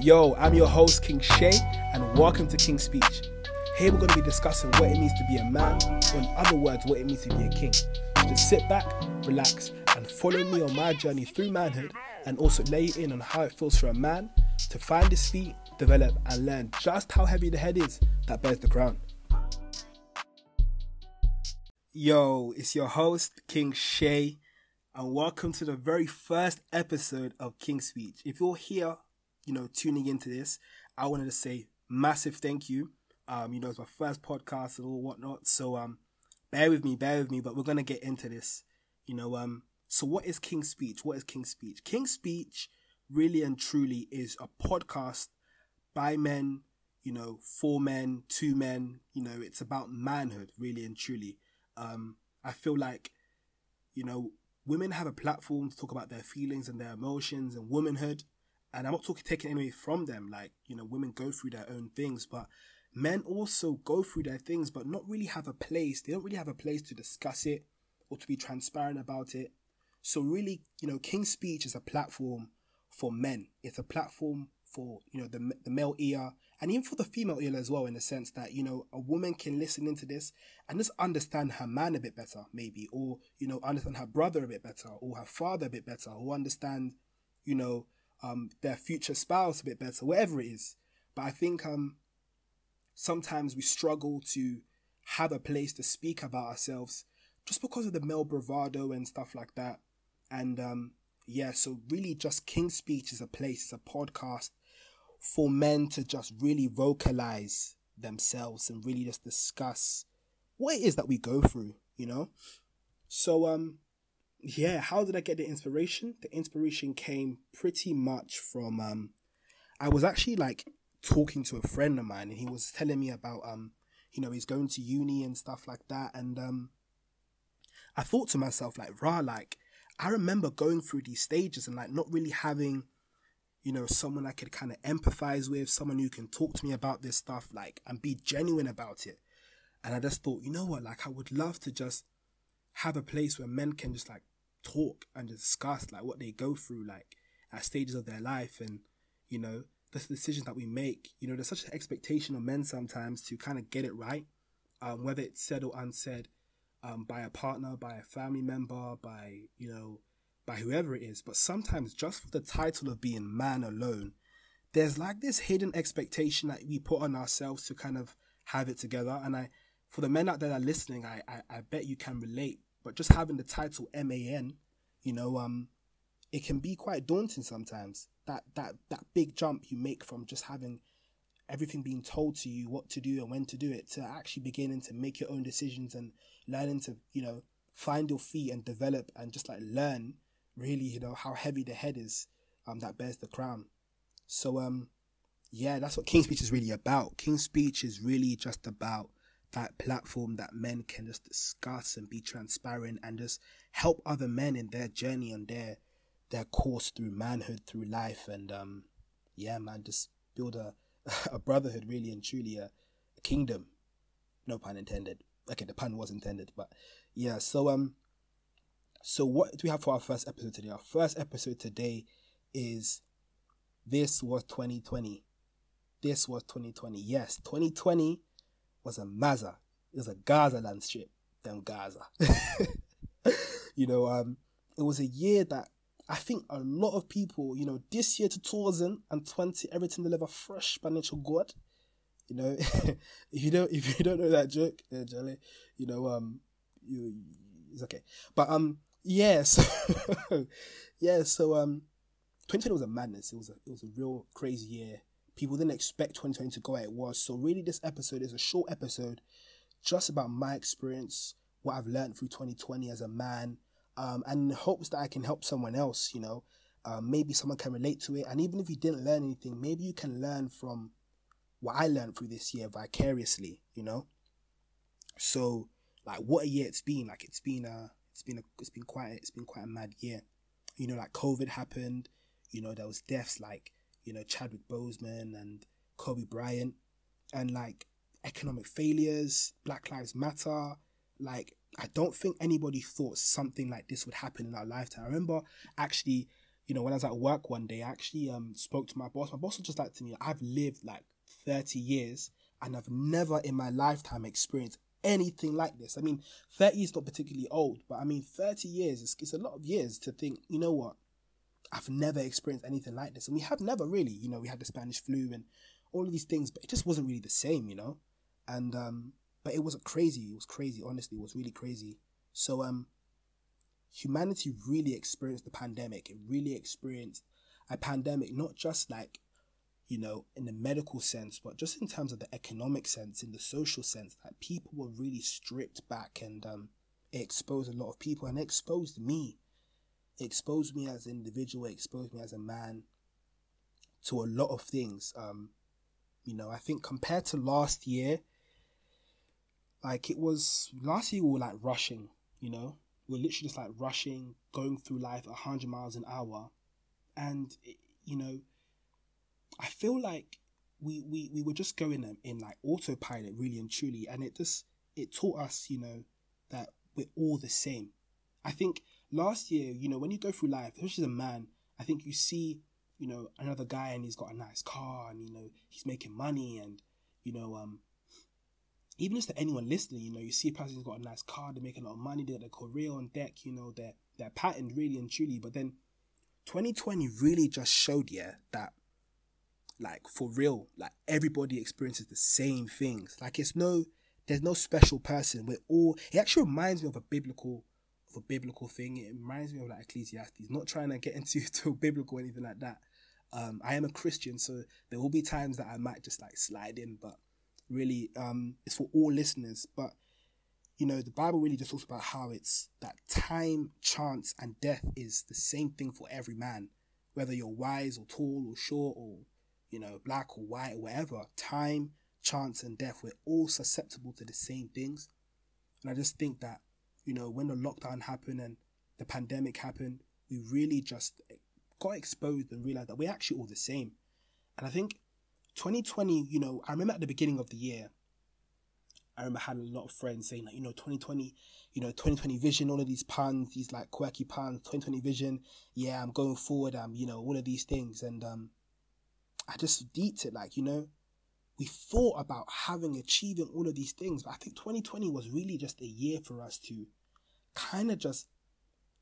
Yo, I'm your host, King Shay, and welcome to King Speech. Here we're going to be discussing what it means to be a man, or in other words, what it means to be a king. So just sit back, relax, and follow me on my journey through manhood, and also lay in on how it feels for a man to find his feet, develop, and learn just how heavy the head is that bears the crown. Yo, it's your host, King Shay, and welcome to the very first episode of King Speech. If you're here you know, tuning into this, I wanted to say massive thank you. Um, you know, it's my first podcast and all whatnot. So um bear with me, bear with me, but we're gonna get into this. You know, um so what is King Speech? What is King Speech? King Speech really and truly is a podcast by men, you know, for men, to men, you know, it's about manhood, really and truly. Um, I feel like, you know, women have a platform to talk about their feelings and their emotions and womanhood and I'm not talking taking anything from them. Like you know, women go through their own things, but men also go through their things, but not really have a place. They don't really have a place to discuss it or to be transparent about it. So really, you know, King's Speech is a platform for men. It's a platform for you know the the male ear and even for the female ear as well, in the sense that you know a woman can listen into this and just understand her man a bit better, maybe, or you know understand her brother a bit better, or her father a bit better, or understand you know um, their future spouse a bit better, whatever it is. But I think um, sometimes we struggle to have a place to speak about ourselves just because of the male bravado and stuff like that. And um, yeah, so really, just King Speech is a place, it's a podcast for men to just really vocalize themselves and really just discuss what it is that we go through, you know? So, um, yeah, how did I get the inspiration? The inspiration came pretty much from um I was actually like talking to a friend of mine and he was telling me about um you know he's going to uni and stuff like that and um I thought to myself like rah like I remember going through these stages and like not really having you know someone I could kind of empathize with, someone who can talk to me about this stuff like and be genuine about it. And I just thought, you know what, like I would love to just have a place where men can just like talk and discuss like what they go through like at stages of their life and you know the decisions that we make. You know there's such an expectation of men sometimes to kind of get it right um, whether it's said or unsaid um, by a partner by a family member by you know by whoever it is. But sometimes just for the title of being man alone there's like this hidden expectation that we put on ourselves to kind of have it together. And i for the men out there that are listening i i, I bet you can relate but just having the title MAN, you know, um, it can be quite daunting sometimes. That that that big jump you make from just having everything being told to you what to do and when to do it to actually beginning to make your own decisions and learning to you know find your feet and develop and just like learn really you know how heavy the head is um that bears the crown so um yeah that's what King's Speech is really about King's Speech is really just about that platform that men can just discuss and be transparent and just help other men in their journey and their their course through manhood through life. And um yeah man just build a a brotherhood really and truly a, a kingdom. No pun intended. Okay the pun was intended but yeah so um so what do we have for our first episode today? Our first episode today is this was 2020 this was 2020 yes 2020 was a Maza. It was a Gaza land strip. Damn Gaza. you know, um, it was a year that I think a lot of people, you know, this year to 2020, everything deliver fresh financial God. You know, if you don't if you don't know that joke, yeah, Jelly, you know, um, you it's okay. But um, yeah, so yeah, so um, 2020 was a madness. It was a it was a real crazy year people didn't expect 2020 to go how it was. So really, this episode is a short episode, just about my experience, what I've learned through 2020 as a man, um, and in hopes that I can help someone else. You know, um, maybe someone can relate to it, and even if you didn't learn anything, maybe you can learn from what I learned through this year vicariously. You know, so like what a year it's been. Like it's been a, it's been a, it's been quite, it's been quite a mad year. You know, like COVID happened. You know, there was deaths like you know, Chadwick Boseman and Kobe Bryant, and like economic failures, Black Lives Matter. Like, I don't think anybody thought something like this would happen in our lifetime. I remember actually, you know, when I was at work one day, I actually um spoke to my boss. My boss was just like to me, I've lived like 30 years and I've never in my lifetime experienced anything like this. I mean, 30 is not particularly old, but I mean, 30 years, is it's a lot of years to think, you know what? I've never experienced anything like this. And we have never really, you know, we had the Spanish flu and all of these things, but it just wasn't really the same, you know? And, um, but it wasn't crazy. It was crazy. Honestly, it was really crazy. So, um, humanity really experienced the pandemic. It really experienced a pandemic, not just like, you know, in the medical sense, but just in terms of the economic sense, in the social sense, that people were really stripped back and, um, it exposed a lot of people and it exposed me exposed me as an individual, exposed me as a man to a lot of things. Um, you know, I think compared to last year, like it was last year we were like rushing, you know, we are literally just like rushing, going through life a hundred miles an hour, and it, you know, I feel like we we we were just going in, in like autopilot, really and truly, and it just it taught us, you know, that we're all the same. I think last year, you know, when you go through life, especially as a man, I think you see, you know, another guy and he's got a nice car and, you know, he's making money and, you know, um, even just to anyone listening, you know, you see a person who's got a nice car, they're making a lot of money, they're their career on deck, you know, they're, they're patterned really and truly. But then 2020 really just showed, yeah, that like for real, like everybody experiences the same things. Like it's no, there's no special person. We're all, it actually reminds me of a biblical of a biblical thing. It reminds me of like Ecclesiastes. Not trying to get into to biblical or anything like that. Um, I am a Christian, so there will be times that I might just like slide in, but really, um, it's for all listeners. But you know, the Bible really just talks about how it's that time, chance, and death is the same thing for every man, whether you're wise or tall or short or you know black or white or whatever. Time, chance, and death, we're all susceptible to the same things, and I just think that you know, when the lockdown happened and the pandemic happened, we really just got exposed and realized that we're actually all the same. And I think 2020, you know, I remember at the beginning of the year, I remember having a lot of friends saying like, you know, 2020, you know, 2020 vision, all of these puns, these like quirky puns, 2020 vision, yeah, I'm going forward, I'm, you know, all of these things. And um I just deeped it like, you know, we thought about having achieving all of these things, but I think 2020 was really just a year for us to kind of just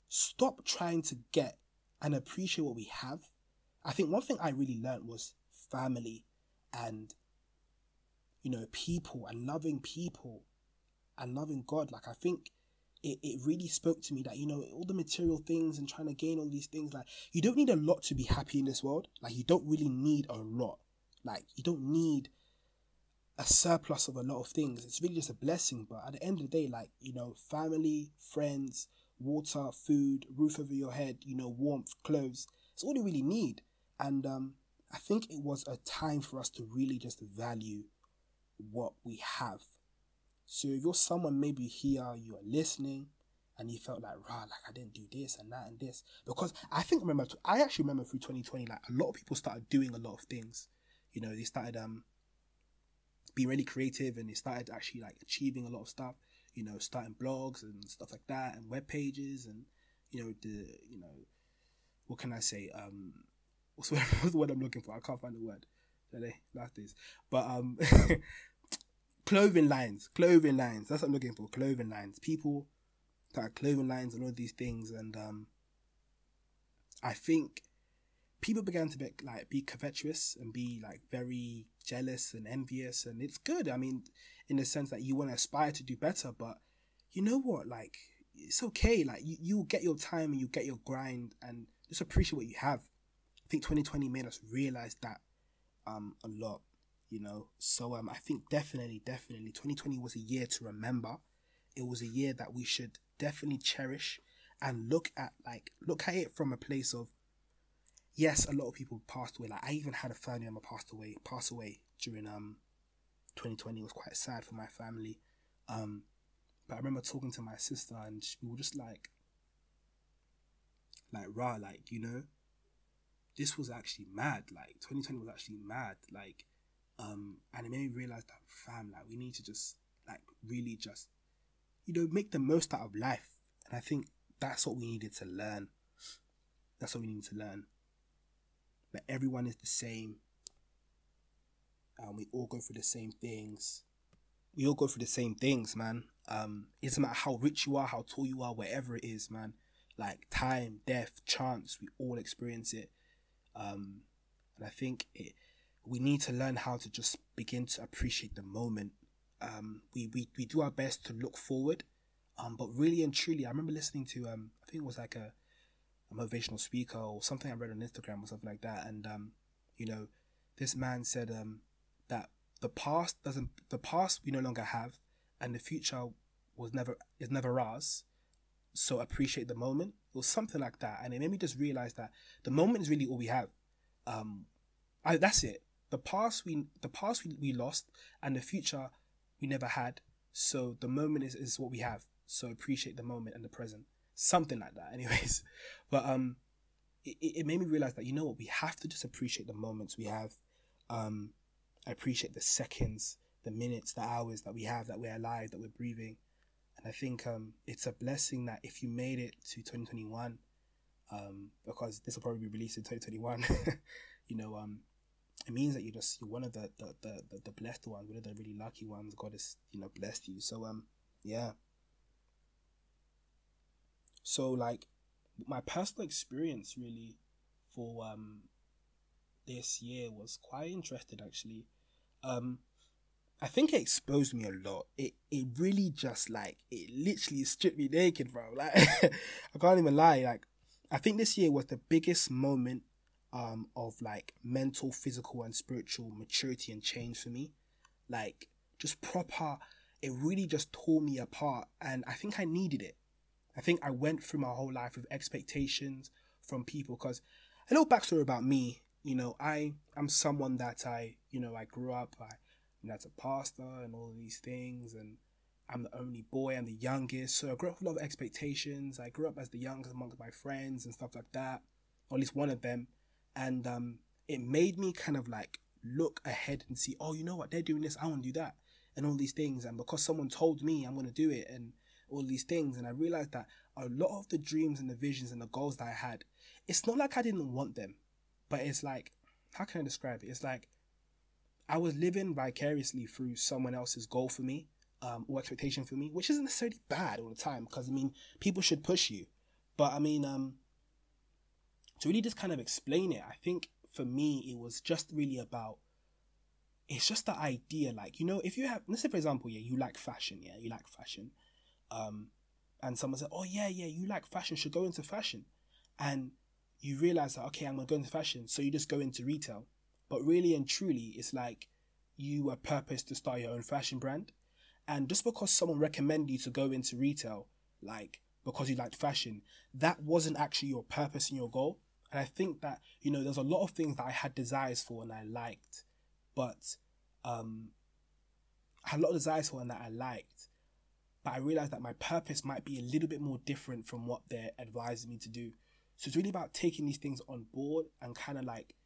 stop trying to get and appreciate what we have. I think one thing I really learned was family and, you know, people and loving people and loving God. Like, I think it, it really spoke to me that, you know, all the material things and trying to gain all these things, like, you don't need a lot to be happy in this world. Like, you don't really need a lot. Like, you don't need a surplus of a lot of things. It's really just a blessing. But at the end of the day, like, you know, family, friends, water, food, roof over your head, you know, warmth, clothes. It's all you really need. And um, I think it was a time for us to really just value what we have. So if you're someone maybe here, you are listening, and you felt like, right, like I didn't do this and that and this. Because I think remember, I actually remember through 2020, like a lot of people started doing a lot of things. You know, they started um being really creative and they started actually like achieving a lot of stuff you know starting blogs and stuff like that and web pages and you know the you know what can i say? Um what's, the word i'm looking for? I can't find the word. Today but um clothing lines clothing lines. That's what i'm looking for clothing lines. People that are clothing lines and all these things and um i think people began to be like be covetous and be like very jealous and envious and it's good. I mean in the sense that you want to aspire to do better but you know what? Like it's okay. Like you, you get your time and you get your grind and just appreciate what you have. I think 2020 made us realize that um a lot you know? So um i think definitely definitely 2020 was a year to remember. It was a year that we should definitely cherish and look at like look at it from a place of yes, a lot of people passed away. Like I even had a family member passed away, pass away during um 2020. It was quite sad for my family. Um, but I remember talking to my sister, and she, we were just like, like rah, like you know, this was actually mad. Like 2020 was actually mad. Like, um, and it made me realize that fam, like we need to just like really just, you know, make the most out of life. And I think that's what we needed to learn That's what we need to learn. That everyone is the same. And we all go through the same things. We all go through the same things, man. Um, it doesn't matter how rich you are, how tall you are, wherever it is, man. Like time, death, chance, we all experience it. Um, and I think it, we need to learn how to just begin to appreciate the moment. Um, we, we, we do our best to look forward, um, but really and truly, I remember listening to, um, I think it was like a, a motivational speaker or something I read on Instagram or something like that. And, um, you know, this man said, um, that the past doesn't, the past we no longer have and the future was never, is never ours. So appreciate the moment. or something like that. And it made me just realize that the moment is really all we have. Um, I, that's it. The past we, the past we, we lost and the future we never had. So the moment is, is what we have. So appreciate the moment and the present something like that anyways. But um it, it made me realize that you know what we have to just appreciate the moments we have. Um i appreciate the seconds the minutes the hours that we have that we're alive that we're breathing. And i think um it's a blessing that if you made it to 2021 um because this will probably be released in 2021 you know um it means that you're just you're one of the the, the the the blessed ones one of the really lucky ones god has you know blessed you. So um yeah so like my personal experience really for um this year was quite interesting actually. Um I think it exposed me a lot. It it really just like it literally stripped me naked, bro. Like I can't even lie. Like I think this year was the biggest moment um of like mental, physical and spiritual maturity and change for me. Like just proper it really just tore me apart and I think I needed it. I think I went through my whole life with expectations from people because a little backstory about me, you know, I am someone that I, you know, I grew up, I, you know, as a pastor and all these things, and I'm the only boy, I'm the youngest, so I grew up with a lot of expectations. I grew up as the youngest amongst my friends and stuff like that, or at least one of them, and um, it made me kind of like look ahead and see, oh, you know what, they're doing this, I want to do that, and all these things, and because someone told me I'm going to do it, and all these things. And I realized that a lot of the dreams and the visions and the goals that I had, it's not like I didn't want them, but it's like, how can I describe it? It's like I was living vicariously through someone else's goal for me, um, or expectation for me, which isn't necessarily bad all the time because I mean, people should push you. But I mean, um, to really just kind of explain it, I think for me, it was just really about it's just the idea like you know if you have let's say for example yeah you like fashion yeah you like fashion um, and someone said, "Oh yeah, yeah, you like fashion, should go into fashion," and you realize that okay, I'm gonna go into fashion, so you just go into retail. But really and truly, it's like you were purposed to start your own fashion brand, and just because someone recommended you to go into retail, like because you liked fashion, that wasn't actually your purpose and your goal. And I think that you know, there's a lot of things that I had desires for and I liked, but um, I had a lot of desires for and that I liked, but I realized that my purpose might be a little bit more different from what they're advising me to do. So it's really about taking these things on board and kind of like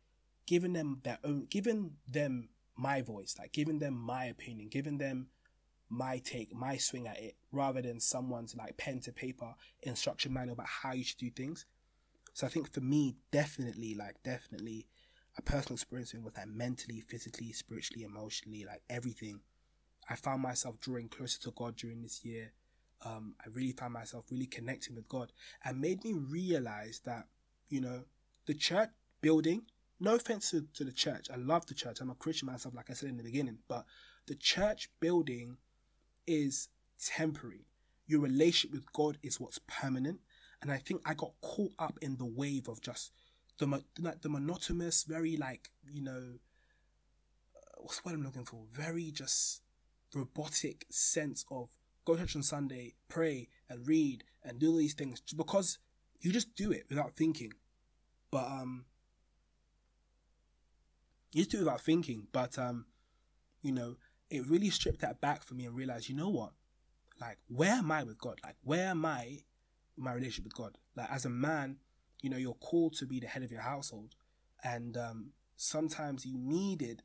giving them their own, giving them my voice, like giving them my opinion, giving them my take, my swing at it, rather than someone's like pen to paper instruction manual about how you should do things. So I think for me, definitely, like definitely, a personal experience was like mentally, physically, spiritually, emotionally, like everything I found myself drawing closer to God during this year. Um, I really found myself really connecting with God and made me realize that, you know, the church building, no offense to, to the church, I love the church. I'm a Christian myself, like I said in the beginning, but the church building is temporary. Your relationship with God is what's permanent. And I think I got caught up in the wave of just the, the monotonous, very like, you know, what's what I'm looking for? Very just robotic sense of go to church on Sunday, pray and read and do all these things because you just do it without thinking. But um you just do it without thinking. But um, you know, it really stripped that back for me and realized, you know what? Like, where am I with God? Like, where am I my relationship with God? Like, as a man, you know, you're called to be the head of your household. And um, sometimes you needed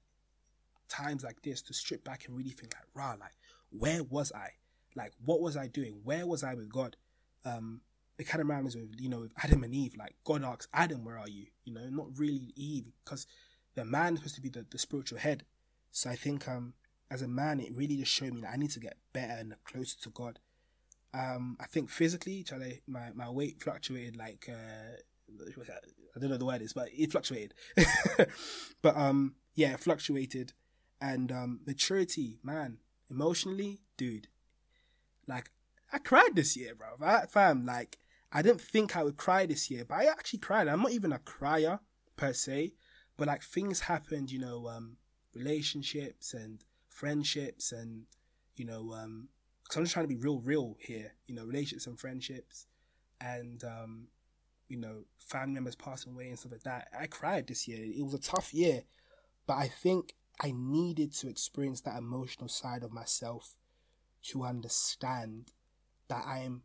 times like this to strip back and really think like, rah, like, where was I? Like, what was I doing? Where was I with God? Um, it kind of reminds me with you know with Adam and Eve. Like God asks Adam, "Where are you?" You know, not really Eve, because the man is supposed to be the, the spiritual head. So I think um as a man, it really just showed me that I need to get better and closer to God. Um, I think physically, Charlie, my, my weight fluctuated like uh, I don't know the word is, but it fluctuated. but um, yeah, it fluctuated, and um, maturity, man, emotionally, dude, like I cried this year, bro. I, fam, like I didn't think I would cry this year, but I actually cried. I'm not even a crier per se, but like things happened, you know, um, relationships and friendships and you know, um, because I'm just trying to be real, real here, you know, relationships and friendships, and um, you know, family members passing away and stuff like that. I cried this year. It was a tough year, but I think I needed to experience that emotional side of myself to understand that I'm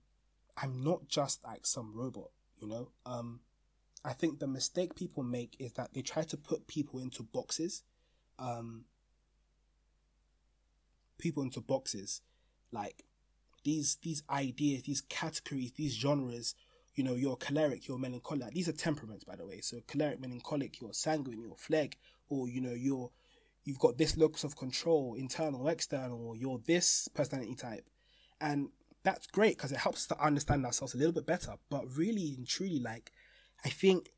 I'm not just like some robot, you know. Um, I think the mistake people make is that they try to put people into boxes, um, people into boxes, like these these ideas, these categories, these genres you know, you're choleric, you're melancholic. These are temperaments, by the way. So choleric, melancholic, you're sanguine, you're phleg, or you know, you're you've got this locus of control, internal, external, or you're this personality type, and that's great because it helps to understand ourselves a little bit better. But really and truly, like, I think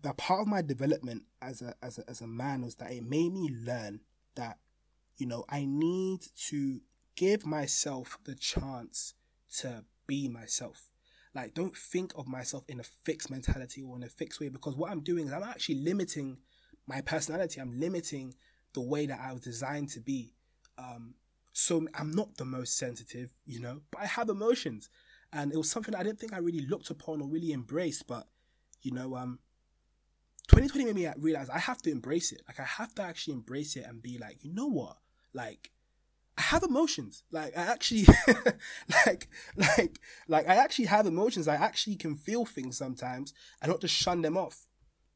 the part of my development as a as a as a man was that it made me learn that, you know, I need to give myself the chance to be myself like, don't think of myself in a fixed mentality or in a fixed way because what I'm doing is I'm actually limiting my personality. I'm limiting the way that I was designed to be. Um, so I'm not the most sensitive, you know, but I have emotions. And it was something I didn't think I really looked upon or really embraced. But, you know, um, 2020 made me realize I have to embrace it. Like, I have to actually embrace it and be like, you know what? Like, I have emotions. Like I actually, like, like, like I actually have emotions. I actually can feel things sometimes and not just shun them off.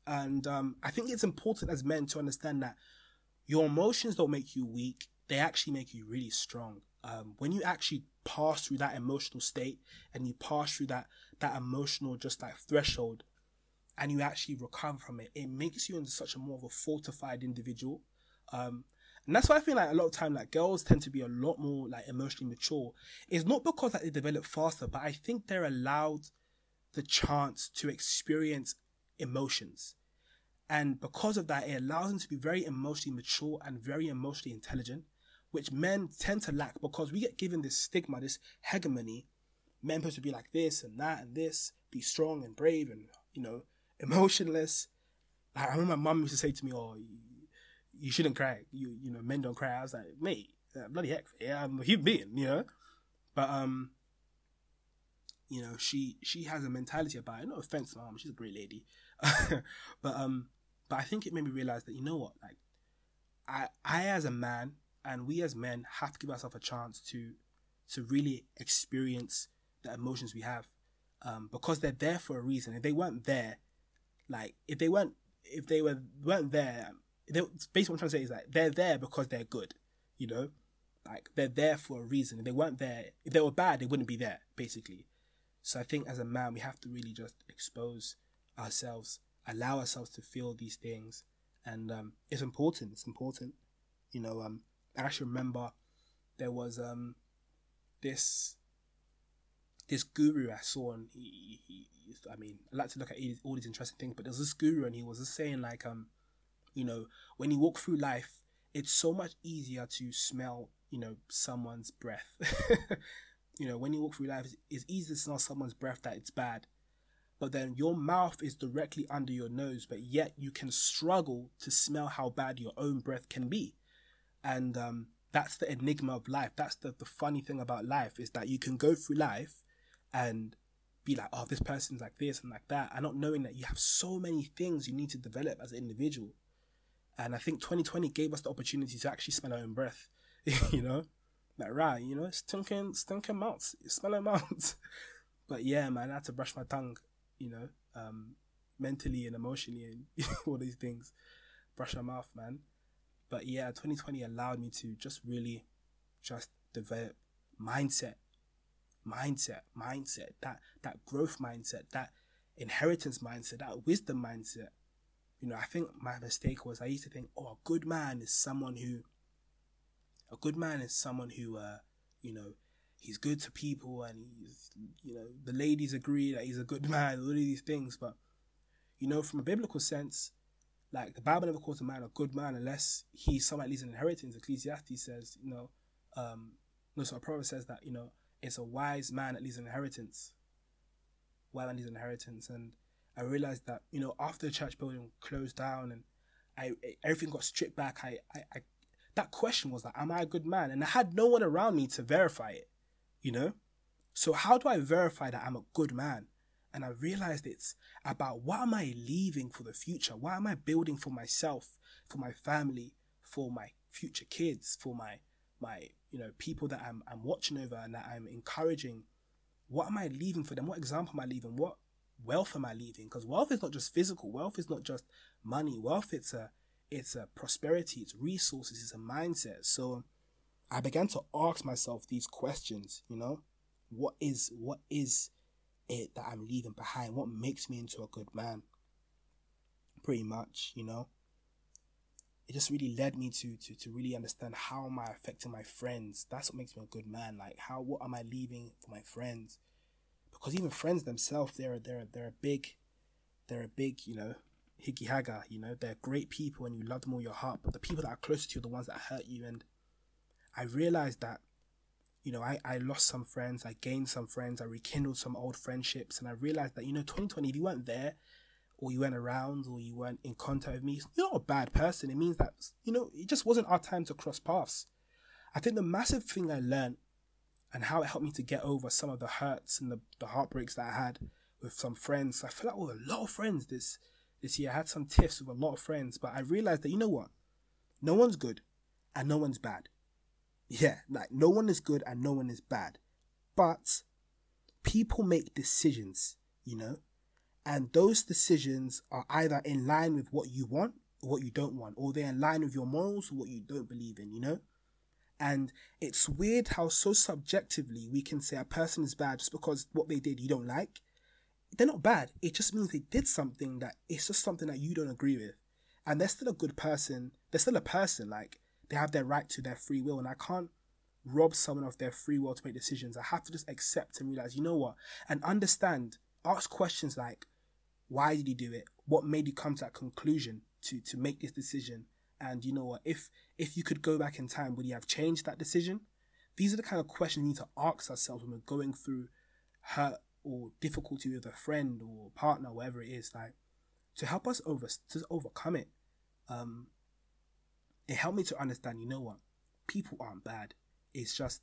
And um, I think it's important as men to understand that your emotions don't make you weak. They actually make you really strong. Um, when you actually pass through that emotional state and you pass through that that emotional just like threshold, and you actually recover from it, it makes you into such a more of a fortified individual. Um, and that's why I feel like a lot of time like girls tend to be a lot more like emotionally mature. It's not because that they develop faster, but I think they're allowed the chance to experience emotions. And because of that, it allows them to be very emotionally mature and very emotionally intelligent, which men tend to lack because we get given this stigma, this hegemony. Men supposed to be like this and that and this, be strong and brave and, you know, emotionless. I remember my mum used to say to me, Oh, you shouldn't cry. You you know, men don't cry. I was like, mate, uh, bloody heck, yeah, I'm a human being, you know. But um, you know, she she has a mentality about it. No offense, mom, she's a great lady, but um, but I think it made me realize that you know what, like, I I as a man and we as men have to give ourselves a chance to to really experience the emotions we have, um, because they're there for a reason. If they weren't there, like if they weren't if they were weren't there they, basically what I'm trying to say is that they're there because they're good, you know, like they're there for a reason. If they weren't there, if they were bad, they wouldn't be there, basically. So I think as a man, we have to really just expose ourselves, allow ourselves to feel these things, and um, it's important. It's important, you know. Um, I actually remember there was um this this guru I saw, and he, he, he I mean, I like to look at all these interesting things, but there's this guru, and he was just saying like um you know, when you walk through life, it's so much easier to smell, you know, someone's breath. you know, when you walk through life, it's easy to smell someone's breath that it's bad. But then your mouth is directly under your nose, but yet you can struggle to smell how bad your own breath can be. And um, that's the enigma of life. That's the, the funny thing about life is that you can go through life and be like, oh, this person's like this and like that, and not knowing that you have so many things you need to develop as an individual. And I think 2020 gave us the opportunity to actually smell our own breath, you know? Like, right, you know, stinking, stinking mouths, smelling mouths. but yeah, man, I had to brush my tongue, you know, um, mentally and emotionally and all these things. Brush my mouth, man. But yeah, 2020 allowed me to just really just develop mindset, mindset, mindset, that that growth mindset, that inheritance mindset, that wisdom mindset. You know, I think my mistake was I used to think, oh, a good man is someone who, a good man is someone who, uh, you know, he's good to people and he's, you know, the ladies agree that he's a good man, all of these things. But, you know, from a biblical sense, like the Bible never calls a man a good man unless he's someone leaves an inheritance. Ecclesiastes says, you know, um, no, so a proverb says that, you know, it's a wise man that leaves an inheritance. Wise man leaves an inheritance. And I realized that, you know, after the church building closed down and I everything got stripped back, I, I, I that question was like, am I a good man? And I had no one around me to verify it, you know? So how do I verify that I'm a good man? And I realized it's about what am I leaving for the future? What am I building for myself, for my family, for my future kids, for my my you know people that I'm I'm watching over and that I'm encouraging. What am I leaving for them? What example am I leaving? What wealth am I leaving? Because wealth is not just physical. Wealth is not just money. Wealth it's a it's a prosperity. It's resources. It's a mindset. So I began to ask myself these questions. You know, what is what is it that I'm leaving behind? What makes me into a good man? Pretty much, you know it just really led me to to to really understand how am I affecting my friends. That's what makes me a good man. Like how what am I leaving for my friends? Because even friends themselves, they're they're they're a big, they're a big you know, higgy haga. You know, they're great people and you love them all your heart. But the people that are close to you the ones that hurt you. And I realized that, you know, I I lost some friends, I gained some friends, I rekindled some old friendships, and I realized that you know, 2020, if you weren't there or you weren't around or you weren't in contact with me, you're not a bad person. It means that, you know, it just wasn't our time to cross paths. I think the massive thing I learned and how it helped me to get over some of the hurts and the, the heartbreaks that I had with some friends. I feel like with a lot of friends this this year. I had some tiffs with a lot of friends, but I realized that you know what? No one's good and no one's bad. Yeah, like no one is good and no one is bad. But people make decisions, you know? And those decisions are either in line with what you want or what you don't want, or they're in line with your morals or what you don't believe in, you know? And it's weird how so subjectively we can say a person is bad just because what they did you don't like. They're not bad. It just means they did something that it's just something that you don't agree with. And they're still a good person. They're still a person. Like they have their right to their free will. And I can't rob someone of their free will to make decisions. I have to just accept and realize, you know what? And understand, ask questions like, why did you do it? What made you come to that conclusion to to make this decision? And you know what? If if you could go back in time, would you have changed that decision? These are the kind of questions we need to ask ourselves when we're going through hurt or difficulty with a friend or partner, whatever it is, like to help us over to overcome it. Um, it helped me to understand. You know what? People aren't bad. It's just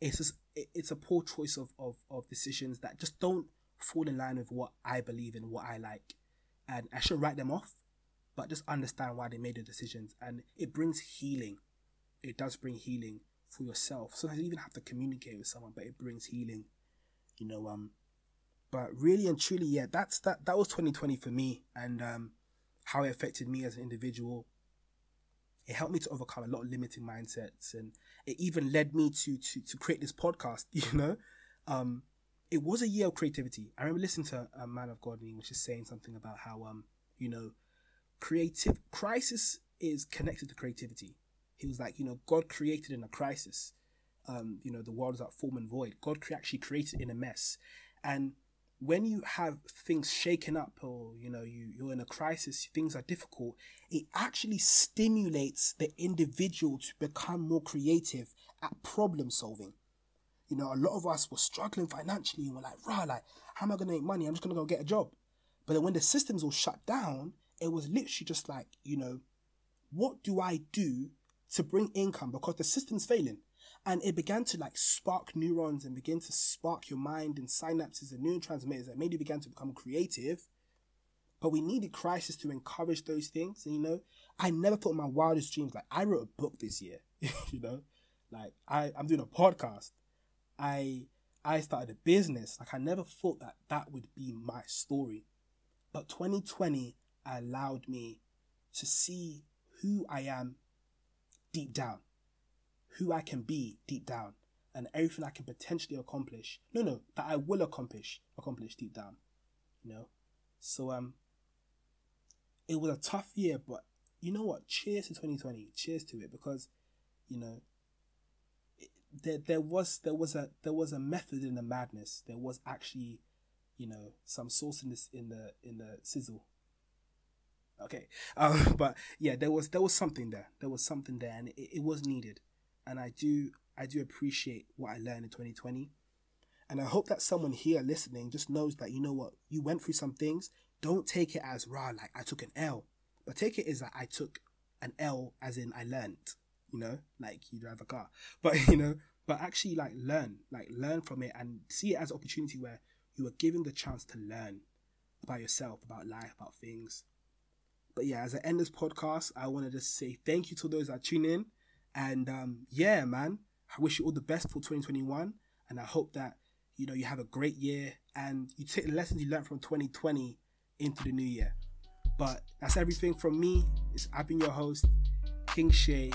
it's just it's a poor choice of, of, of decisions that just don't fall in line with what I believe in, what I like. And I should write them off, but just understand why they made the decisions. And it brings healing. It does bring healing for yourself. Sometimes you even have to communicate with someone, but it brings healing. You know, um, but really and truly, yeah, that's that that was 2020 for me and um how it affected me as an individual. It helped me to overcome a lot of limiting mindsets and it even led me to to to create this podcast, you know. Um it was a year of creativity. I remember listening to a man of God was just saying something about how um you know creative crisis is connected to creativity. He was like, you know, God created in a crisis. Um, you know, the world is at form and void. God actually created in a mess, and when you have things shaken up or you know you, you're in a crisis things are difficult it actually stimulates the individual to become more creative at problem solving you know, a lot of us were struggling financially and we're like, rah, like, how am I gonna make money? I'm just gonna go get a job. But then when the systems all shut down, it was literally just like, you know, what do I do to bring income because the system's failing? And it began to like spark neurons and begin to spark your mind and synapses and neurotransmitters that made you begin to become creative. But we needed crisis to encourage those things. And you know, I never thought my wildest dreams, like I wrote a book this year, you know, like I, I'm doing a podcast. I I started a business. Like I never thought that that would be my story. But 2020 allowed me to see who I am deep down, who I can be deep down. and everything I can potentially accomplish. No, no, that I will accomplish, accomplish deep down. You know, so um, it was a tough year, but you know what? Cheers to 2020. Cheers to it because, you know, there there was there was a there was a method in the madness. There was actually, you know, some sauce in this in the in the sizzle. Okay, um, but yeah, there was there was something there. There was something there, and it, it was needed. And I do I do appreciate what I learned in 2020. And I hope that someone here listening just knows that you know what you went through some things. Don't take it as raw like I took an L, but take it as that I took an L as in I learned. You know, like you drive a car, but you know, but actually like learn, like learn from it and see it as an opportunity where you are given the chance to learn about yourself, about life, about things. But yeah, as I end this podcast, I want to just say thank you to those that tune in. And um, yeah, man, I wish you all the best for 2021. And I hope that, you know, you have a great year and you take the lessons you learned from 2020 into the new year. But that's everything from me. It's, I've been your host, King Shay,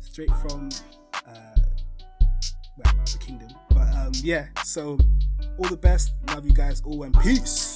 straight from uh, well, the kingdom. But um, yeah, so all the best. Love you guys all and peace.